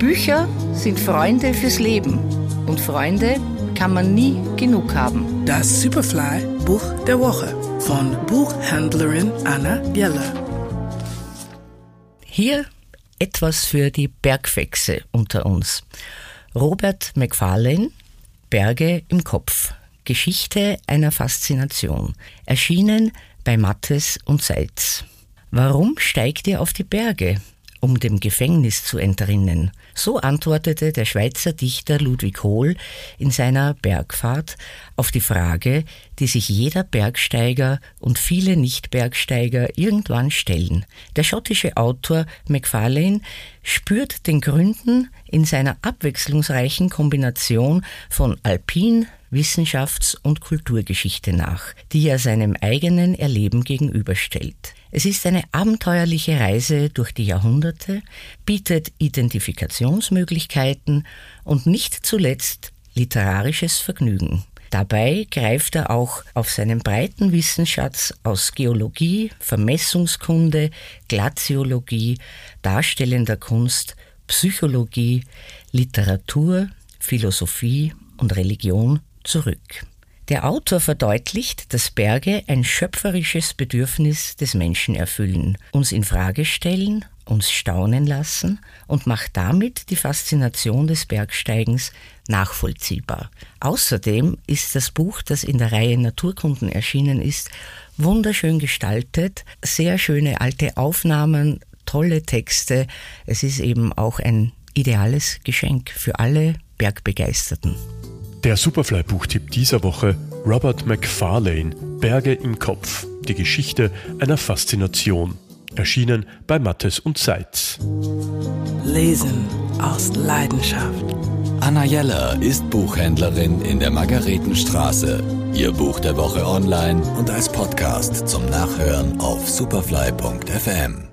Bücher sind Freunde fürs Leben und Freunde kann man nie genug haben. Das Superfly Buch der Woche von Buchhändlerin Anna Geller. Hier etwas für die Bergfexe unter uns. Robert McFarlane, Berge im Kopf. Geschichte einer Faszination. Erschienen bei Mattes und Seitz. Warum steigt ihr auf die Berge? Um dem Gefängnis zu entrinnen. So antwortete der Schweizer Dichter Ludwig Hohl in seiner Bergfahrt auf die Frage, die sich jeder Bergsteiger und viele Nicht-Bergsteiger irgendwann stellen. Der schottische Autor Macfarlane spürt den Gründen in seiner abwechslungsreichen Kombination von Alpin, Wissenschafts- und Kulturgeschichte nach, die er seinem eigenen Erleben gegenüberstellt. Es ist eine abenteuerliche Reise durch die Jahrhunderte, bietet Identifikationsmöglichkeiten und nicht zuletzt literarisches Vergnügen. Dabei greift er auch auf seinen breiten Wissensschatz aus Geologie, Vermessungskunde, Glaziologie, darstellender Kunst, Psychologie, Literatur, Philosophie und Religion zurück. Der Autor verdeutlicht, dass Berge ein schöpferisches Bedürfnis des Menschen erfüllen, uns in Frage stellen, uns staunen lassen und macht damit die Faszination des Bergsteigens nachvollziehbar. Außerdem ist das Buch, das in der Reihe Naturkunden erschienen ist, wunderschön gestaltet, sehr schöne alte Aufnahmen, tolle Texte. Es ist eben auch ein ideales Geschenk für alle Bergbegeisterten. Der Superfly-Buchtipp dieser Woche: Robert McFarlane, Berge im Kopf. Die Geschichte einer Faszination. Erschienen bei Mattes und Seitz. Lesen aus Leidenschaft. Anna Jeller ist Buchhändlerin in der Margaretenstraße. Ihr Buch der Woche online und als Podcast zum Nachhören auf superfly.fm.